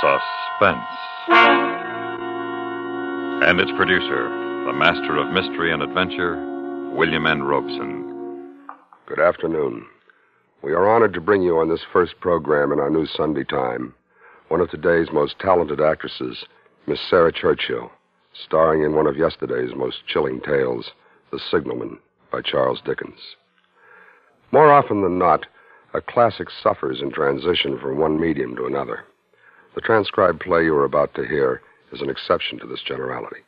Suspense. And its producer, the master of mystery and adventure, William N. Robson. Good afternoon. We are honored to bring you on this first program in our new Sunday time one of today's most talented actresses, Miss Sarah Churchill, starring in one of yesterday's most chilling tales, The Signalman by Charles Dickens. More often than not, a classic suffers in transition from one medium to another. The transcribed play you are about to hear is an exception to this generality.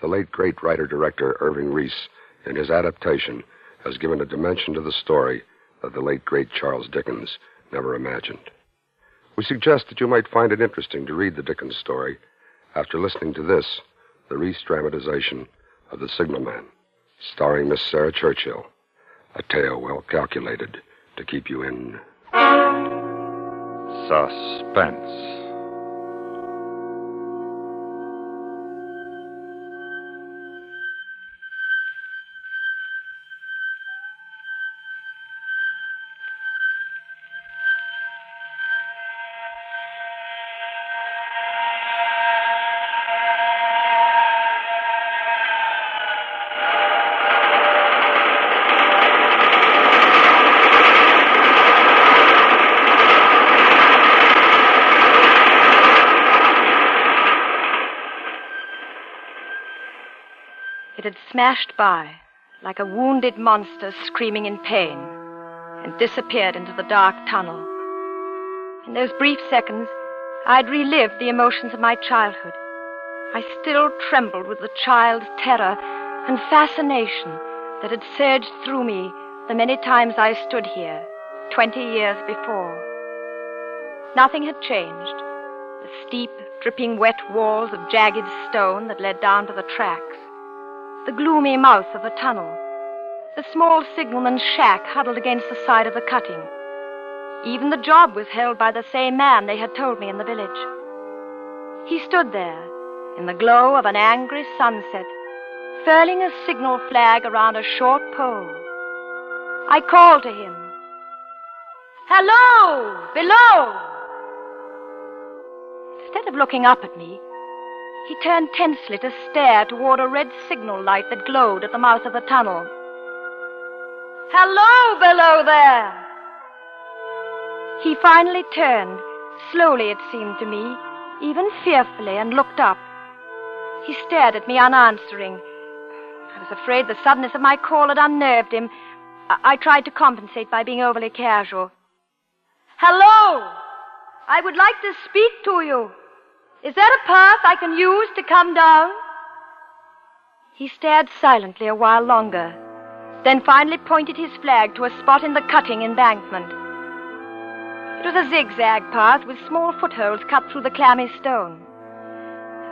The late great writer director Irving Reis, in his adaptation, has given a dimension to the story that the late great Charles Dickens never imagined. We suggest that you might find it interesting to read the Dickens story after listening to this, the Reis dramatization of The Signalman, starring Miss Sarah Churchill, a tale well calculated to keep you in suspense. Had smashed by, like a wounded monster screaming in pain, and disappeared into the dark tunnel. In those brief seconds, I'd relived the emotions of my childhood. I still trembled with the child's terror and fascination that had surged through me the many times I stood here, twenty years before. Nothing had changed. The steep, dripping wet walls of jagged stone that led down to the tracks the gloomy mouth of the tunnel, the small signalman's shack huddled against the side of the cutting. Even the job was held by the same man they had told me in the village. He stood there, in the glow of an angry sunset, furling a signal flag around a short pole. I called to him. Hello! Below! Instead of looking up at me, he turned tensely to stare toward a red signal light that glowed at the mouth of the tunnel. Hello, below there! He finally turned, slowly it seemed to me, even fearfully, and looked up. He stared at me unanswering. I was afraid the suddenness of my call had unnerved him. I, I tried to compensate by being overly casual. Hello! I would like to speak to you. Is there a path I can use to come down? He stared silently a while longer, then finally pointed his flag to a spot in the cutting embankment. It was a zigzag path with small footholds cut through the clammy stone.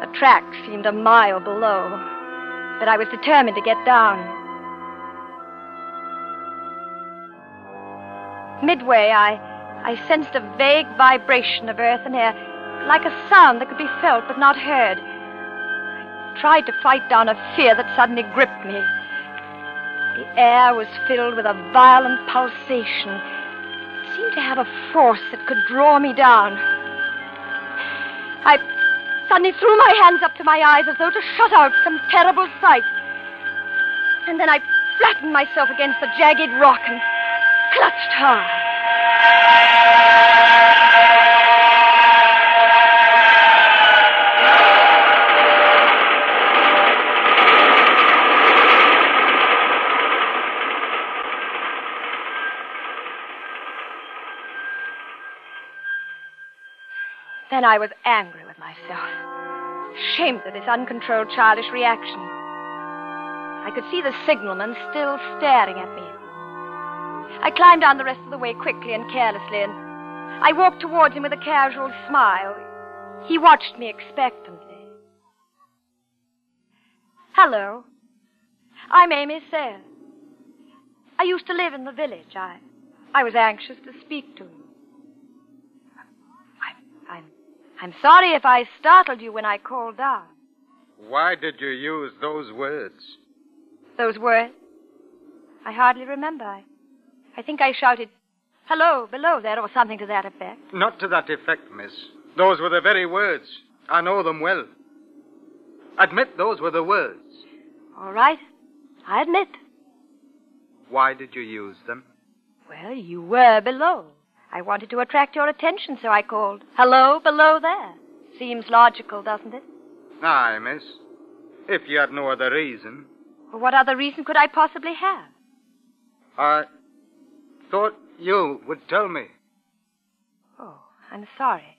The track seemed a mile below, but I was determined to get down. Midway, I, I sensed a vague vibration of earth and air like a sound that could be felt but not heard. I tried to fight down a fear that suddenly gripped me. The air was filled with a violent pulsation. It seemed to have a force that could draw me down. I suddenly threw my hands up to my eyes as though to shut out some terrible sight. And then I flattened myself against the jagged rock and clutched hard. Then I was angry with myself, ashamed of this uncontrolled childish reaction. I could see the signalman still staring at me. I climbed down the rest of the way quickly and carelessly, and I walked towards him with a casual smile. He watched me expectantly. Hello. I'm Amy Sayre. I used to live in the village. I, I was anxious to speak to him. I'm sorry if I startled you when I called down. Why did you use those words? Those words? I hardly remember. I, I think I shouted, hello, below there, or something to that effect. Not to that effect, miss. Those were the very words. I know them well. Admit those were the words. All right. I admit. Why did you use them? Well, you were below. I wanted to attract your attention, so I called. Hello, below there. Seems logical, doesn't it? Aye, miss. If you had no other reason. Well, what other reason could I possibly have? I thought you would tell me. Oh, I'm sorry.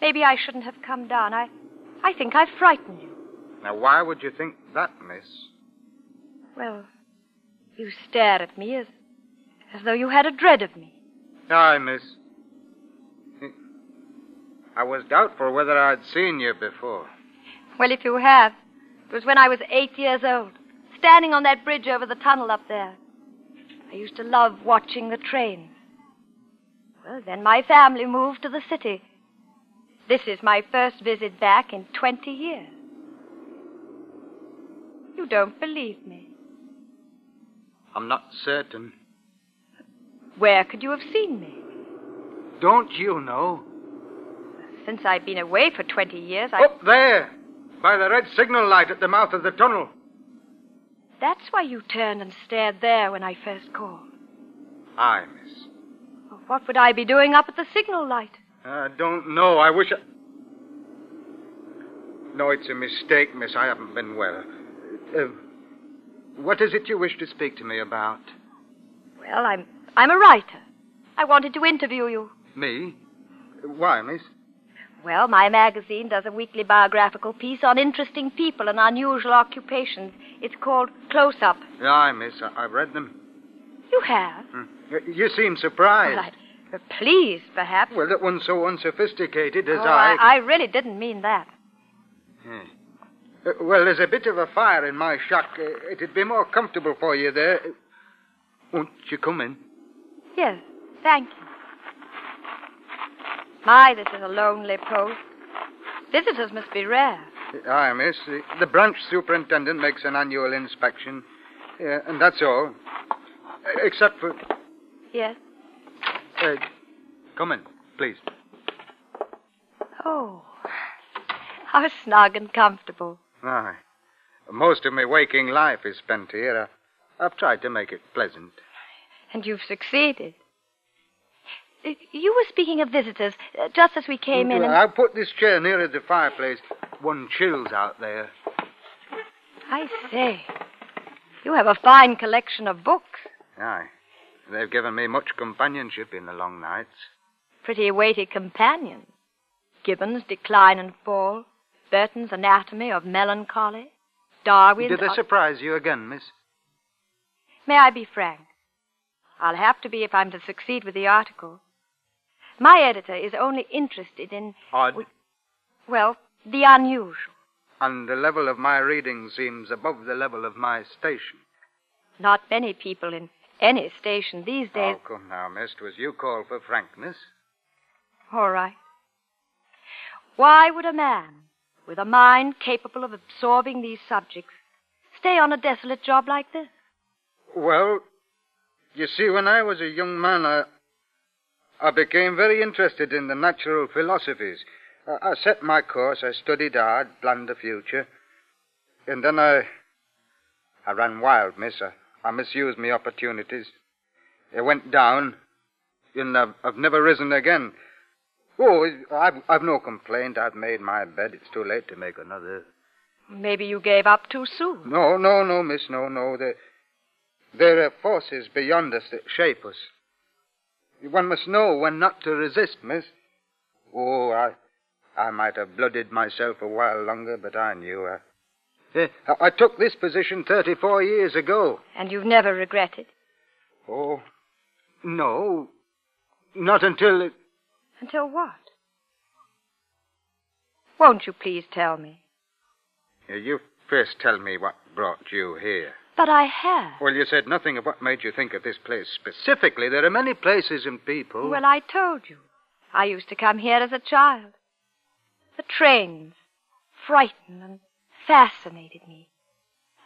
Maybe I shouldn't have come down. I, I think I've frightened you. Now, why would you think that, miss? Well, you stared at me as, as though you had a dread of me. Aye, miss. I was doubtful whether I'd seen you before. Well, if you have, it was when I was eight years old, standing on that bridge over the tunnel up there. I used to love watching the trains. Well, then my family moved to the city. This is my first visit back in 20 years. You don't believe me. I'm not certain. Where could you have seen me? Don't you know? Since I've been away for 20 years, I. Up there! By the red signal light at the mouth of the tunnel. That's why you turned and stared there when I first called. Aye, miss. Well, what would I be doing up at the signal light? I don't know. I wish I. No, it's a mistake, miss. I haven't been well. Uh, what is it you wish to speak to me about? Well, I'm I'm a writer. I wanted to interview you. Me? Why, miss? Well, my magazine does a weekly biographical piece on interesting people and unusual occupations. It's called Close Up. Aye, miss. I- I've read them. You have? Hmm. You seem surprised. Well, I, pleased, perhaps. Well, that one's so unsophisticated as oh, I... I... I really didn't mean that. Yeah. Uh, well, there's a bit of a fire in my shack. Uh, it'd be more comfortable for you there. Won't you come in? Yes, thank you. My, this is a lonely post. Visitors must be rare. Aye, miss. The- The branch superintendent makes an annual inspection. Yeah, and that's all. Except for... Yes. Uh, come in, please. Oh, how snug and comfortable. Aye. Most of my waking life is spent here. I- I've tried to make it pleasant. And you've succeeded. You were speaking of visitors uh, just as we came in. And... I'll put this chair nearer the fireplace. One chills out there. I say, you have a fine collection of books. Aye. They've given me much companionship in the long nights. Pretty weighty companions. Gibbon's Decline and Fall, Burton's Anatomy of Melancholy, Darwin's. Did they surprise you again, miss? May I be frank? I'll have to be if I'm to succeed with the article. My editor is only interested in, Odd. well, the unusual. And the level of my reading seems above the level of my station. Not many people in any station these days. Oh, come now, miss. 'Twas you called for frankness. All right. Why would a man with a mind capable of absorbing these subjects stay on a desolate job like this? Well, you see, when I was a young man, I, I became very interested in the natural philosophies. I, I set my course, I studied hard, planned the future. And then I. I ran wild, miss. I, I misused my opportunities. It went down, and I've, I've never risen again. Oh, I've, I've no complaint. I've made my bed. It's too late to make another. Maybe you gave up too soon. No, no, no, miss, no, no. There, there are forces beyond us that shape us. One must know when not to resist, miss. Oh, I, I might have blooded myself a while longer, but I knew. I, Eh, I, I took this position 34 years ago. And you've never regretted? Oh, no. Not until it. Until what? Won't you please tell me? You first tell me what brought you here. But I have. Well, you said nothing of what made you think of this place specifically. There are many places and people. Well, I told you. I used to come here as a child. The trains frightened and fascinated me.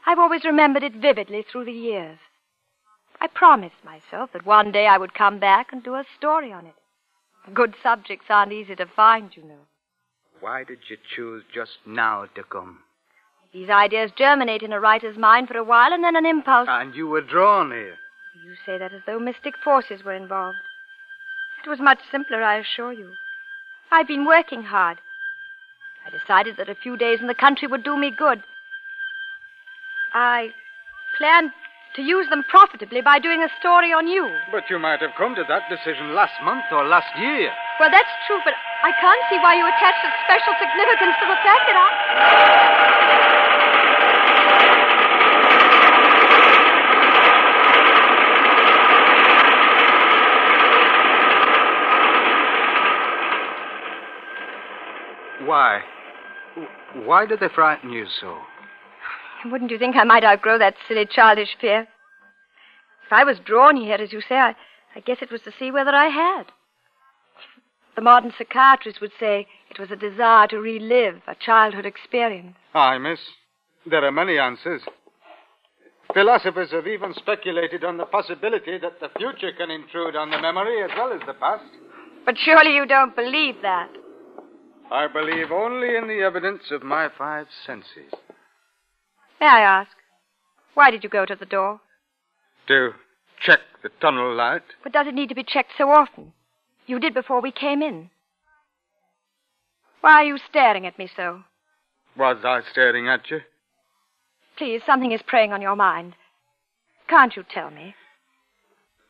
I've always remembered it vividly through the years. I promised myself that one day I would come back and do a story on it. Good subjects aren't easy to find, you know. Why did you choose just now to come? These ideas germinate in a writer's mind for a while, and then an impulse. And you were drawn here. You say that as though mystic forces were involved. It was much simpler, I assure you. I've been working hard. I decided that a few days in the country would do me good. I planned to use them profitably by doing a story on you. But you might have come to that decision last month or last year. Well, that's true, but I can't see why you attach such special significance to the fact that I. Why? Why did they frighten you so? Wouldn't you think I might outgrow that silly childish fear? If I was drawn here, as you say, I, I guess it was to see whether I had. The modern psychiatrist would say it was a desire to relive a childhood experience. Aye, miss. There are many answers. Philosophers have even speculated on the possibility that the future can intrude on the memory as well as the past. But surely you don't believe that. I believe only in the evidence of my five senses. May I ask, why did you go to the door? To check the tunnel light? But does it need to be checked so often? You did before we came in. Why are you staring at me so? Was I staring at you? Please, something is preying on your mind. Can't you tell me?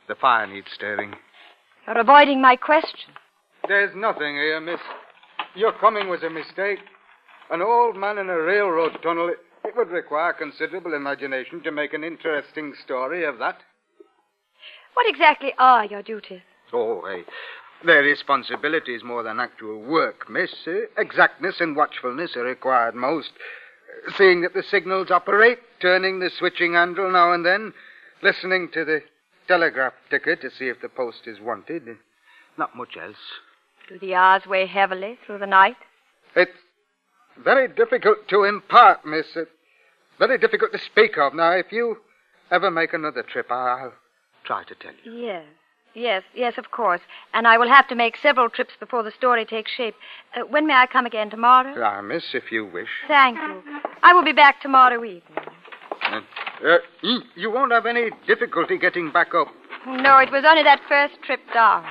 The fire needs staring. You're avoiding my question. There's nothing here, miss. Your coming was a mistake. An old man in a railroad tunnel, it, it would require considerable imagination to make an interesting story of that. What exactly are your duties? Oh, hey. Their responsibilities more than actual work, miss. Uh, exactness and watchfulness are required most. Seeing that the signals operate, turning the switching handle now and then, listening to the telegraph ticker to see if the post is wanted. Not much else. Do the hours weigh heavily through the night? It's very difficult to impart, miss. It's very difficult to speak of. Now, if you ever make another trip, I'll try to tell you. Yes. Yes, yes, of course. And I will have to make several trips before the story takes shape. Uh, when may I come again? Tomorrow? Ah, miss, if you wish. Thank you. I will be back tomorrow evening. Uh, uh, you- won't have any difficulty getting back up. No, it was only that first trip down.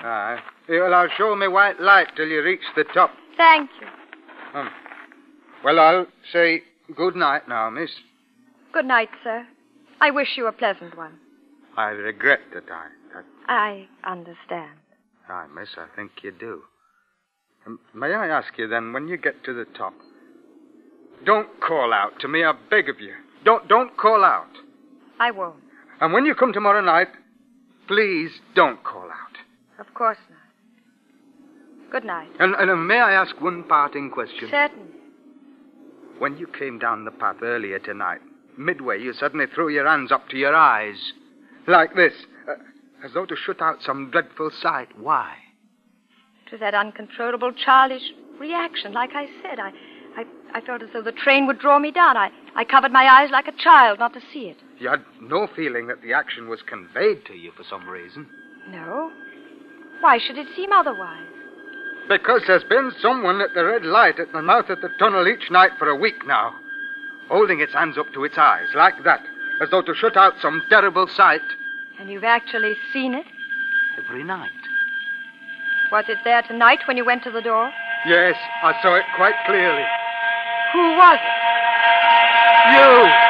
Aye. Well, I'll show me white light till you reach the top. Thank you. Um, well, I'll say good night now, miss. Good night, sir. I wish you a pleasant one. I regret that I. That, I understand. aye, miss, I think you do. Um, may I ask you then, when you get to the top, don't call out to me, I beg of you. Don't don't call out. I won't. And when you come tomorrow night, please don't call out. Of course not. Good night. And, and uh, may I ask one parting question? Certainly. When you came down the path earlier tonight, midway, you suddenly threw your hands up to your eyes. Like this, uh, as though to shut out some dreadful sight. Why? It was that uncontrollable childish reaction. Like I said, I, I, I felt as though the train would draw me down. I, I covered my eyes like a child not to see it. You had no feeling that the action was conveyed to you for some reason. No. Why should it seem otherwise? Because there's been someone at the red light at the mouth of the tunnel each night for a week now, holding its hands up to its eyes, like that, as though to shut out some terrible sight. And you've actually seen it? Every night. Was it there tonight when you went to the door? Yes, I saw it quite clearly. Who was it? You!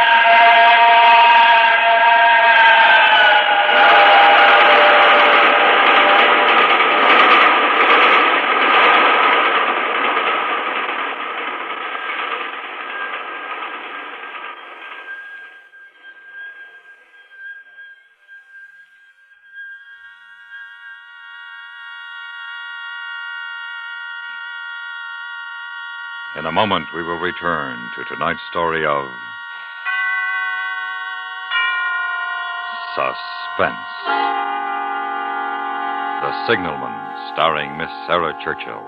Moment, we will return to tonight's story of Suspense. The Signalman, starring Miss Sarah Churchill.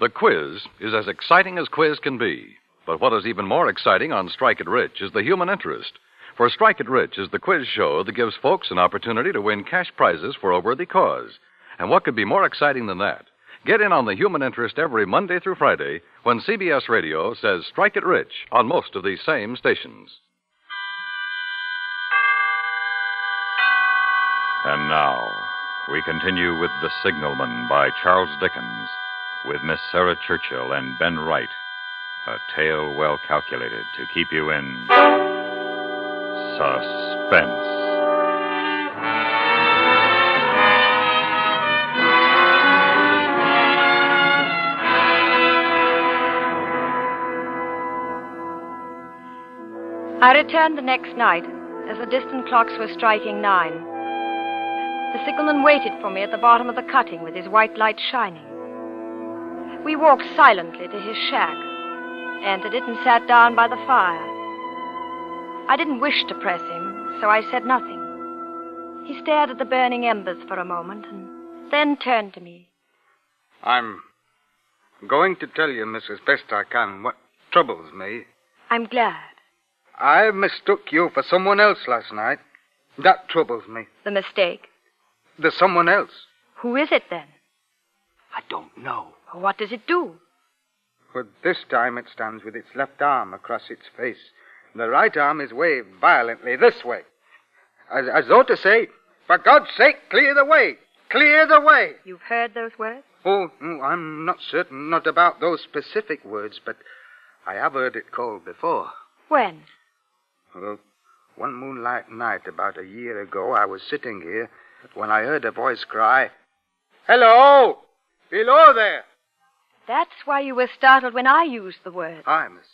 The quiz is as exciting as quiz can be. But what is even more exciting on Strike It Rich is the human interest. For Strike It Rich is the quiz show that gives folks an opportunity to win cash prizes for a worthy cause. And what could be more exciting than that? Get in on the human interest every Monday through Friday when CBS Radio says Strike It Rich on most of these same stations. And now, we continue with The Signalman by Charles Dickens, with Miss Sarah Churchill and Ben Wright. A tale well calculated to keep you in suspense. I returned the next night as the distant clocks were striking nine. The signalman waited for me at the bottom of the cutting with his white light shining. We walked silently to his shack, entered it, and sat down by the fire. I didn't wish to press him, so I said nothing. He stared at the burning embers for a moment and then turned to me. I'm going to tell you, miss, as best I can, what troubles me. I'm glad. I mistook you for someone else last night. That troubles me. The mistake. There's someone else. Who is it then? I don't know. What does it do? But this time it stands with its left arm across its face. The right arm is waved violently this way. As, as though to say, for God's sake, clear the way. Clear the way. You've heard those words? Oh, mm, I'm not certain, not about those specific words, but I have heard it called before. When? Well, one moonlight night about a year ago, I was sitting here when I heard a voice cry, Hello! Below there! That's why you were startled when I used the word. Aye, miss.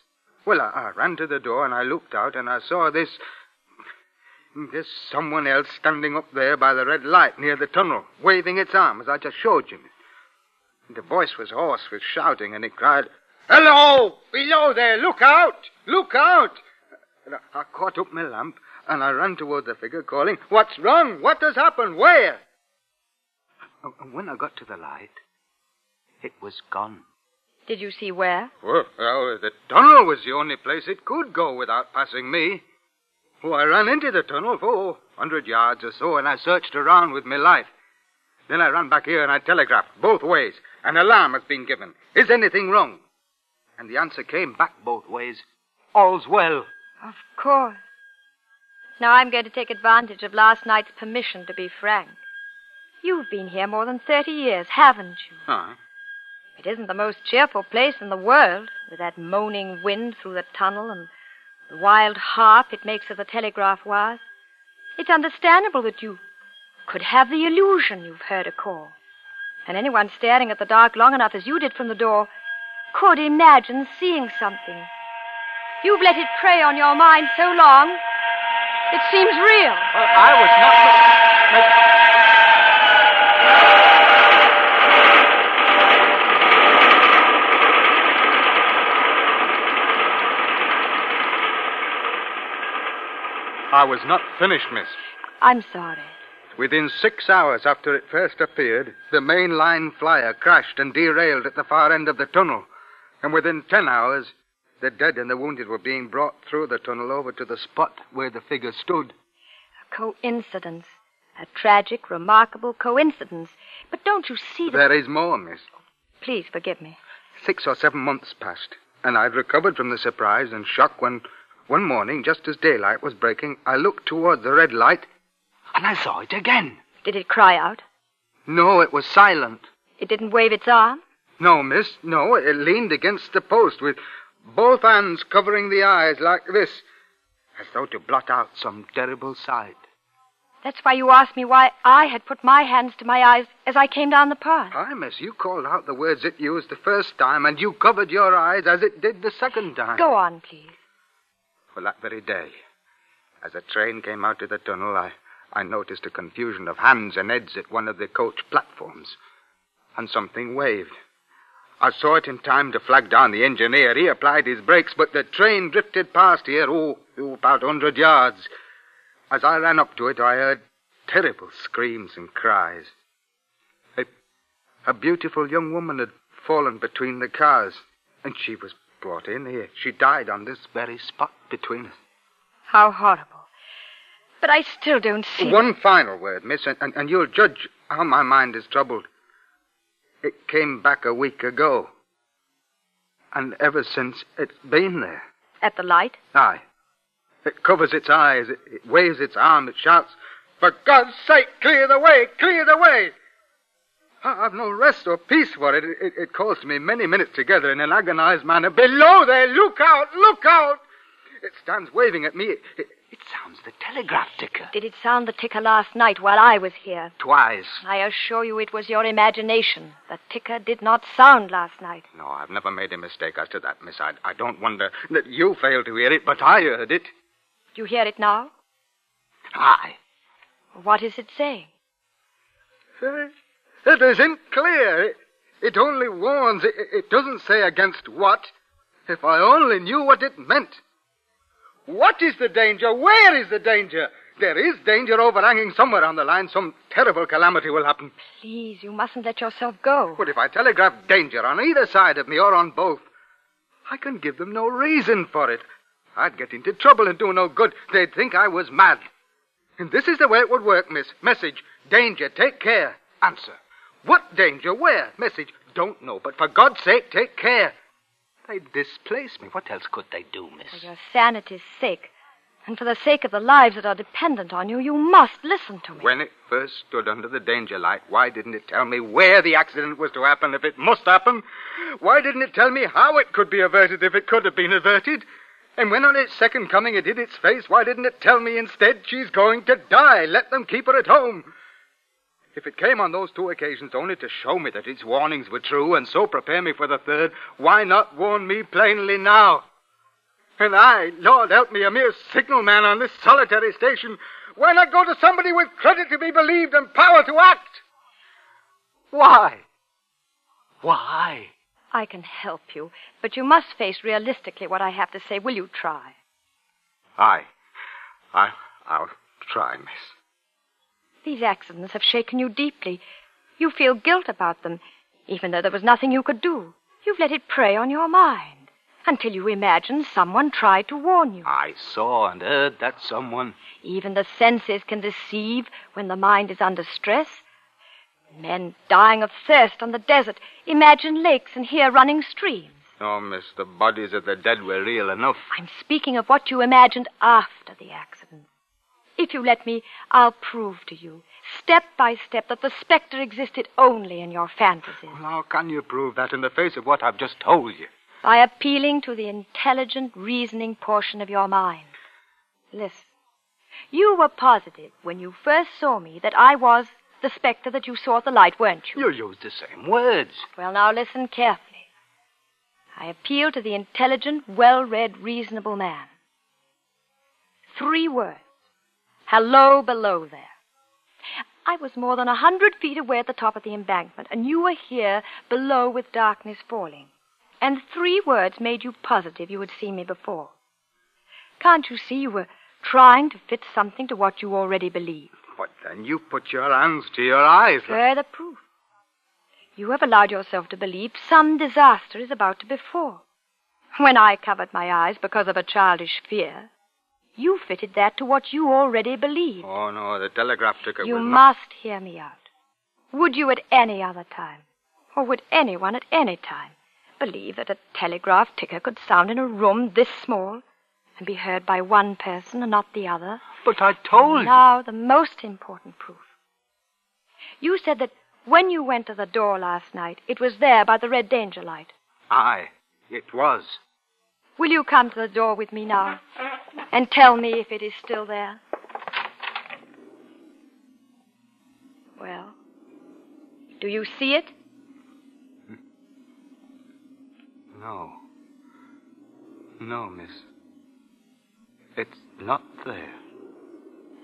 Well, I, I ran to the door and I looked out and I saw this. This someone else standing up there by the red light near the tunnel, waving its arm as I just showed you. The voice was hoarse with shouting and it cried, Hello! Below there! Look out! Look out! And I, I caught up my lamp and I ran toward the figure, calling, What's wrong? What has happened? Where? And when I got to the light, it was gone. Did you see where? Well, well, the tunnel was the only place it could go without passing me. Oh, I ran into the tunnel for a hundred yards or so, and I searched around with my light. Then I ran back here and I telegraphed both ways. An alarm has been given. Is anything wrong? And the answer came back both ways. All's well. Of course. Now I'm going to take advantage of last night's permission to be frank. You've been here more than 30 years, haven't you? Huh? It isn't the most cheerful place in the world, with that moaning wind through the tunnel and the wild harp it makes of the telegraph wires. It's understandable that you could have the illusion you've heard a call. And anyone staring at the dark long enough as you did from the door could imagine seeing something. You've let it prey on your mind so long, it seems real. I was not. I was not finished, miss. I'm sorry. Within six hours after it first appeared, the main line flyer crashed and derailed at the far end of the tunnel. And within ten hours, the dead and the wounded were being brought through the tunnel over to the spot where the figure stood. A coincidence. A tragic, remarkable coincidence. But don't you see that. There is more, miss. Please forgive me. Six or seven months passed, and I'd recovered from the surprise and shock when, one morning, just as daylight was breaking, I looked toward the red light, and I saw it again. Did it cry out? No, it was silent. It didn't wave its arm? No, miss, no. It leaned against the post with both hands covering the eyes like this, as though to blot out some terrible sight. That's why you asked me why I had put my hands to my eyes as I came down the path. Aye, miss, you called out the words it used the first time, and you covered your eyes as it did the second time. Go on, please. Well, that very day, as a train came out of the tunnel, I, I noticed a confusion of hands and heads at one of the coach platforms, and something waved. I saw it in time to flag down the engineer. He applied his brakes, but the train drifted past here, oh, about a hundred yards. As I ran up to it, I heard terrible screams and cries. A, a beautiful young woman had fallen between the cars, and she was brought in here. She died on this very spot between us. How horrible. But I still don't see. One final word, miss, and, and, and you'll judge how my mind is troubled. It came back a week ago. And ever since, it's been there. At the light? Aye. It covers its eyes, it, it waves its arm, it shouts, For God's sake, clear the way, clear the way! I- I've no rest or peace for it. It, it calls to me many minutes together in an agonized manner. Below there, look out, look out! It stands waving at me. It, it, it sounds the telegraph ticker. Did it sound the ticker last night while I was here? Twice. I assure you it was your imagination. The ticker did not sound last night. No, I've never made a mistake as to that, miss. I, I don't wonder that you failed to hear it, but I heard it. Do you hear it now? Aye. What is it saying? Eh, It isn't clear. It, it only warns. It, it doesn't say against what. If I only knew what it meant. What is the danger? Where is the danger? There is danger overhanging somewhere on the line. Some terrible calamity will happen. Please, you mustn't let yourself go. But if I telegraph danger on either side of me or on both, I can give them no reason for it. I'd get into trouble and do no good. They'd think I was mad. And this is the way it would work, miss. Message, danger, take care. Answer. What danger? Where? Message, don't know, but for God's sake, take care. They'd displace me. What else could they do, miss? For your sanity's sake, and for the sake of the lives that are dependent on you, you must listen to me. When it first stood under the danger light, why didn't it tell me where the accident was to happen if it must happen? Why didn't it tell me how it could be averted if it could have been averted? And when on its second coming it hid its face, why didn't it tell me instead she's going to die? Let them keep her at home. If it came on those two occasions only to show me that its warnings were true and so prepare me for the third, why not warn me plainly now? And I, Lord help me, a mere signalman on this solitary station, why not go to somebody with credit to be believed and power to act? Why? Why? I can help you, but you must face realistically what I have to say. Will you try? I, I, I'll try, miss. These accidents have shaken you deeply. You feel guilt about them, even though there was nothing you could do. You've let it prey on your mind until you imagine someone tried to warn you. I saw and heard that someone. Even the senses can deceive when the mind is under stress. Men dying of thirst on the desert imagine lakes and hear running streams. Oh, miss, the bodies of the dead were real enough. I'm speaking of what you imagined after the accident. If you let me, I'll prove to you, step by step, that the specter existed only in your fantasies. Well, how can you prove that in the face of what I've just told you? By appealing to the intelligent, reasoning portion of your mind. Listen. You were positive when you first saw me that I was the specter that you saw at the light, weren't you? You used the same words. Well, now listen carefully. I appeal to the intelligent, well read, reasonable man. Three words. Hello below there. I was more than a hundred feet away at the top of the embankment, and you were here below with darkness falling. And three words made you positive you had seen me before. Can't you see you were trying to fit something to what you already believed? But then you put your hands to your eyes. Further proof. You have allowed yourself to believe some disaster is about to befall. When I covered my eyes because of a childish fear, you fitted that to what you already believed. Oh, no, the telegraph ticker you was not... must hear me out. Would you at any other time, or would anyone at any time, believe that a telegraph ticker could sound in a room this small and be heard by one person and not the other? But I told you. Now, the most important proof. You said that when you went to the door last night, it was there by the red danger light. Aye, it was. Will you come to the door with me now and tell me if it is still there? Well, do you see it? No. No, miss. It's not there.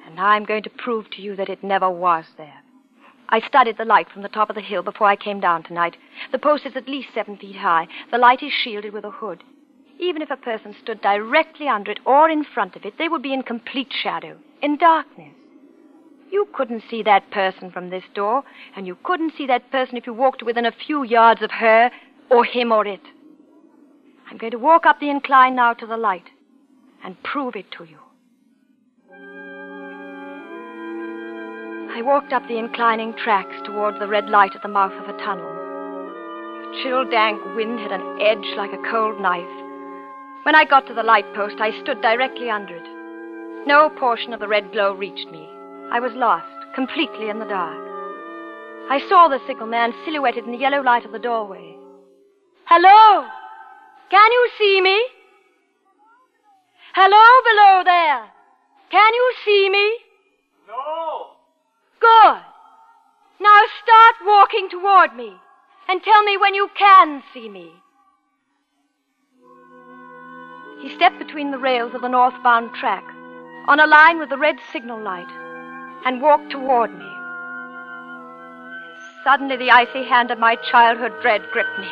And I'm going to prove to you that it never was there. I studied the light from the top of the hill before I came down tonight. The post is at least seven feet high. The light is shielded with a hood. Even if a person stood directly under it or in front of it, they would be in complete shadow, in darkness. You couldn't see that person from this door, and you couldn't see that person if you walked within a few yards of her, or him, or it. I'm going to walk up the incline now to the light and prove it to you. I walked up the inclining tracks toward the red light at the mouth of a tunnel. The chill, dank wind had an edge like a cold knife. When I got to the light post, I stood directly under it. No portion of the red glow reached me. I was lost, completely in the dark. I saw the signalman silhouetted in the yellow light of the doorway. Hello? Can you see me? Hello below there. Can you see me? No. Good. Now start walking toward me and tell me when you can see me. He stepped between the rails of the northbound track on a line with the red signal light and walked toward me. Suddenly, the icy hand of my childhood dread gripped me.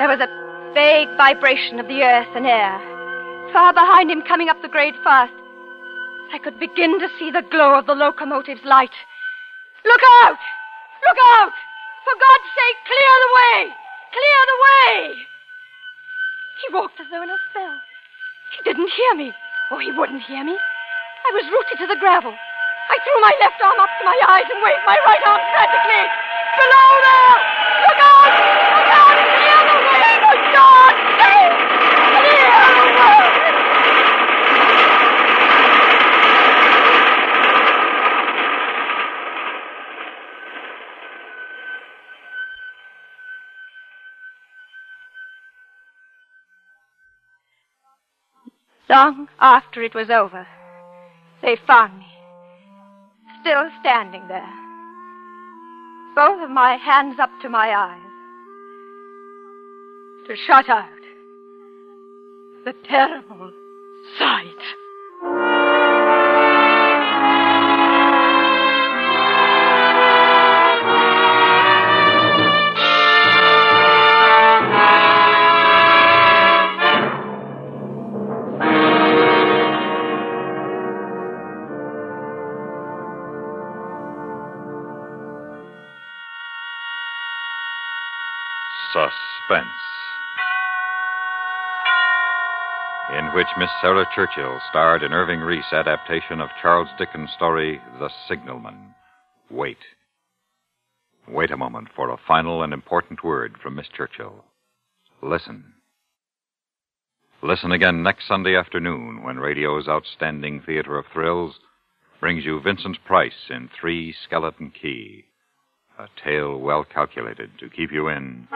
There was a vague vibration of the earth and air. Far behind him, coming up the grade fast, I could begin to see the glow of the locomotive's light. Look out! Look out! For God's sake, clear the way! Clear the way! He walked as though in a spell. He didn't hear me. Oh, he wouldn't hear me. I was rooted to the gravel. I threw my left arm up to my eyes and waved my right arm frantically. Below there! Look out! Long after it was over, they found me, still standing there, both of my hands up to my eyes, to shut out the terrible sight. Which Miss Sarah Churchill starred in Irving Reis' adaptation of Charles Dickens' story, The Signalman. Wait. Wait a moment for a final and important word from Miss Churchill. Listen. Listen again next Sunday afternoon when radio's outstanding theater of thrills brings you Vincent Price in Three Skeleton Key, a tale well calculated to keep you in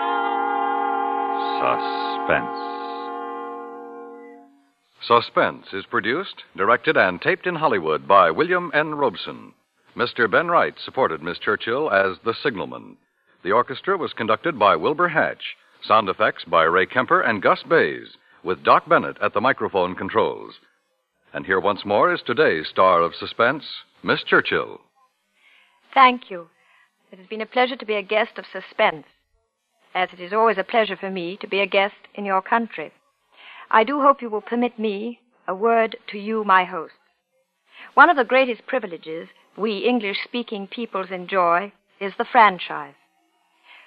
suspense. Suspense is produced, directed, and taped in Hollywood by William N. Robson. Mr. Ben Wright supported Miss Churchill as the signalman. The orchestra was conducted by Wilbur Hatch, sound effects by Ray Kemper and Gus Bayz, with Doc Bennett at the microphone controls. And here once more is today's star of suspense, Miss Churchill. Thank you. It has been a pleasure to be a guest of suspense, as it is always a pleasure for me to be a guest in your country. I do hope you will permit me a word to you, my host. One of the greatest privileges we English speaking peoples enjoy is the franchise.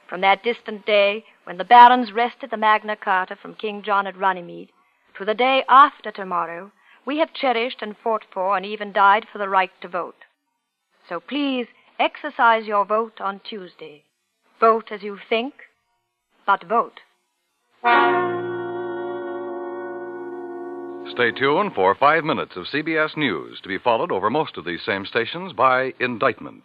From that distant day when the barons wrested the Magna Carta from King John at Runnymede to the day after tomorrow, we have cherished and fought for and even died for the right to vote. So please exercise your vote on Tuesday. Vote as you think, but vote. Stay tuned for five minutes of CBS News to be followed over most of these same stations by indictment.